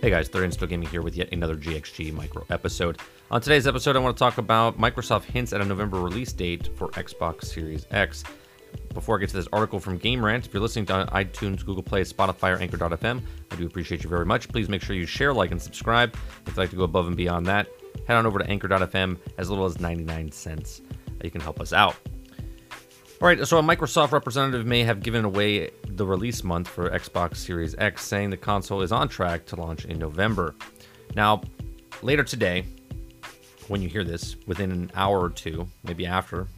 Hey guys, 30 and Still Gaming here with yet another GXG micro episode. On today's episode, I want to talk about Microsoft hints at a November release date for Xbox Series X. Before I get to this article from Game Rant, if you're listening to iTunes, Google Play, Spotify, or Anchor.fm, I do appreciate you very much. Please make sure you share, like, and subscribe. If you'd like to go above and beyond that, head on over to Anchor.fm as little as 99 cents. You can help us out. All right, so a Microsoft representative may have given away the release month for Xbox Series X, saying the console is on track to launch in November. Now, later today, when you hear this, within an hour or two, maybe after,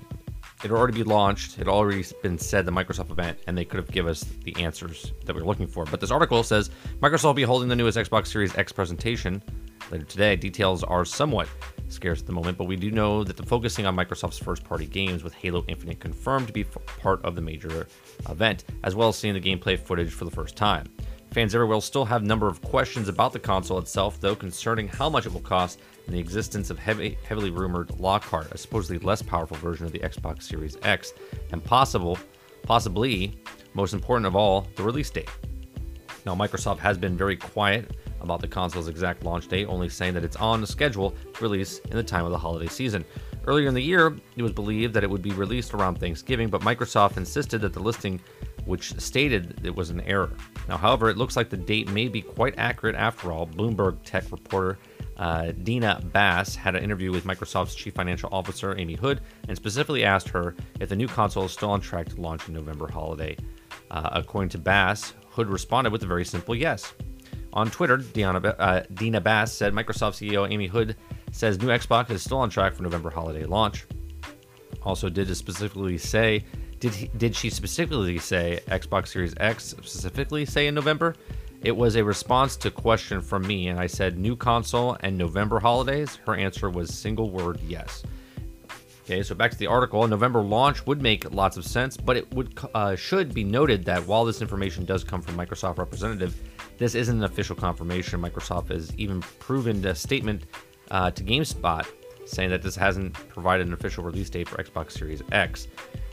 it'll already be launched. It already been said the Microsoft event, and they could have given us the answers that we are looking for. But this article says Microsoft will be holding the newest Xbox Series X presentation later today. Details are somewhat scarce at the moment, but we do know that the focusing on Microsoft's first party games with Halo Infinite confirmed to be part of the major event, as well as seeing the gameplay footage for the first time. Fans everywhere will still have a number of questions about the console itself, though, concerning how much it will cost and the existence of heavy, heavily rumored Lockhart, a supposedly less powerful version of the Xbox Series X, and possible, possibly, most important of all, the release date. Now, Microsoft has been very quiet about the console's exact launch date, only saying that it's on schedule to release in the time of the holiday season. Earlier in the year, it was believed that it would be released around Thanksgiving, but Microsoft insisted that the listing, which stated it was an error. Now, however, it looks like the date may be quite accurate after all. Bloomberg tech reporter uh, Dina Bass had an interview with Microsoft's chief financial officer, Amy Hood, and specifically asked her if the new console is still on track to launch in November holiday. Uh, according to Bass, Hood responded with a very simple yes. On Twitter, Deanna, uh, Dina Bass said Microsoft CEO Amy Hood says new Xbox is still on track for November holiday launch. Also, did specifically say did he, did she specifically say Xbox Series X specifically say in November? It was a response to question from me, and I said new console and November holidays. Her answer was single word yes. Okay, so back to the article. November launch would make lots of sense, but it would uh, should be noted that while this information does come from Microsoft representative, this isn't an official confirmation. Microsoft has even proven a statement uh, to GameSpot saying that this hasn't provided an official release date for Xbox Series X.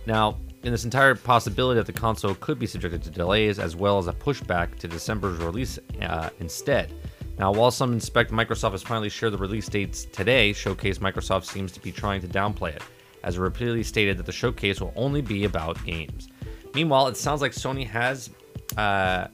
Now, in this entire possibility that the console could be subjected to delays as well as a pushback to December's release uh, instead. Now, while some expect Microsoft has finally shared the release dates today, Showcase Microsoft seems to be trying to downplay it, as it repeatedly stated that the showcase will only be about games. Meanwhile, it sounds like Sony has. Uh,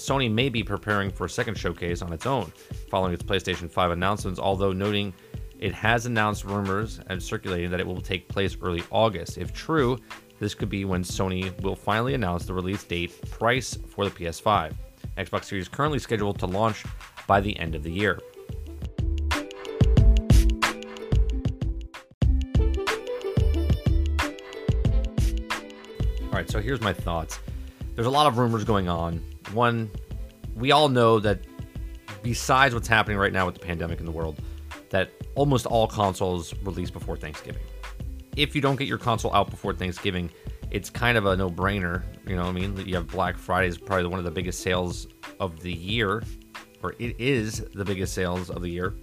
Sony may be preparing for a second showcase on its own, following its PlayStation 5 announcements, although noting it has announced rumors and circulating that it will take place early August. If true, this could be when Sony will finally announce the release date price for the PS5. Xbox Series currently scheduled to launch by the end of the year. All right, so here's my thoughts. There's a lot of rumors going on. One, we all know that besides what's happening right now with the pandemic in the world, that almost all consoles release before Thanksgiving. If you don't get your console out before Thanksgiving, it's kind of a no-brainer. You know what I mean? You have Black Friday is probably one of the biggest sales of the year, or it is the biggest sales of the year.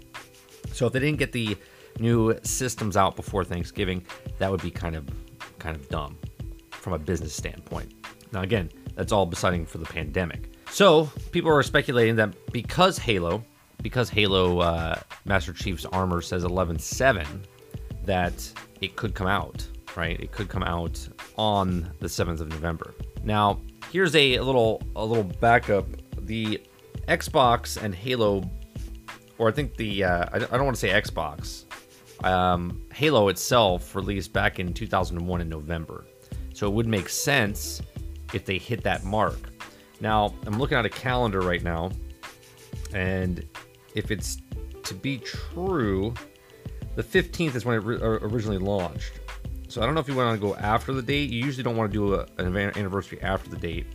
So if they didn't get the new systems out before Thanksgiving, that would be kind of kind of dumb from a business standpoint. Now again, that's all deciding for the pandemic. So people are speculating that because Halo, because Halo uh, Master Chief's armor says 11.7, that it could come out, right? It could come out on the 7th of November. Now, here's a, little a little backup. The Xbox and Halo, or I think the uh, I, I don't want to say Xbox. Um, Halo itself released back in 2001 in November, so it would make sense if they hit that mark. Now, I'm looking at a calendar right now, and if it's to be true, the 15th is when it originally launched. So I don't know if you want to go after the date. You usually don't want to do a, an anniversary after the date,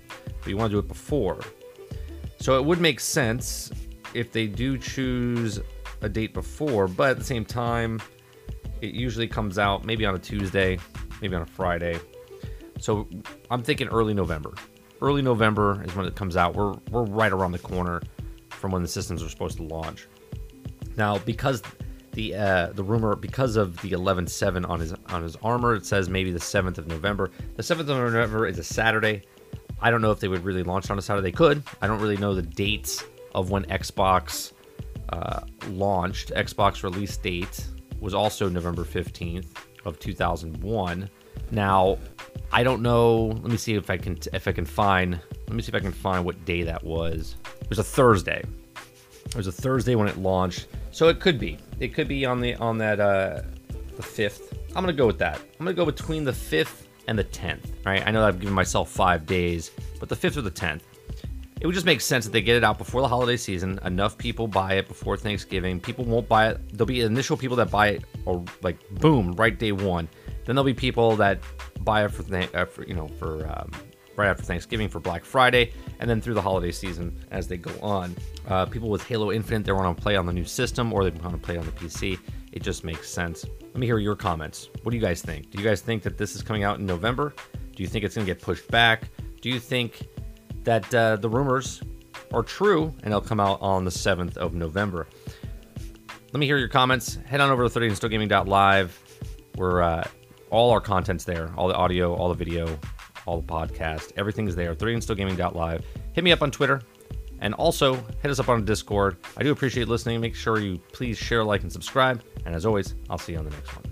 but you want to do it before. So it would make sense if they do choose a date before, but at the same time, it usually comes out maybe on a Tuesday, maybe on a Friday. So I'm thinking early November. Early November is when it comes out. We're we're right around the corner from when the systems are supposed to launch. Now, because the uh, the rumor because of the 11-7 on his on his armor, it says maybe the 7th of November. The 7th of November is a Saturday. I don't know if they would really launch on a Saturday. They could. I don't really know the dates of when Xbox uh, launched. Xbox release date was also November 15th of 2001. Now, I don't know. Let me see if I can if I can find. Let me see if I can find what day that was. It was a Thursday. It was a Thursday when it launched, so it could be. It could be on the on that uh, the fifth. I'm gonna go with that. I'm gonna go between the fifth and the tenth. Right? I know I've given myself five days, but the fifth or the tenth. It would just make sense that they get it out before the holiday season. Enough people buy it before Thanksgiving. People won't buy it. There'll be initial people that buy it, or like boom, right day one. Then there'll be people that buy it for, th- uh, for you know for um, right after Thanksgiving for Black Friday, and then through the holiday season as they go on. Uh, people with Halo Infinite, they want to play on the new system or they want to play on the PC. It just makes sense. Let me hear your comments. What do you guys think? Do you guys think that this is coming out in November? Do you think it's going to get pushed back? Do you think that uh, the rumors are true and it'll come out on the 7th of November? Let me hear your comments. Head on over to 30andstillgaming.live. We're uh, all our content's there, all the audio, all the video, all the podcast, everything's there. 30andstillgaming.live. Hit me up on Twitter and also hit us up on Discord. I do appreciate listening. Make sure you please share, like, and subscribe. And as always, I'll see you on the next one.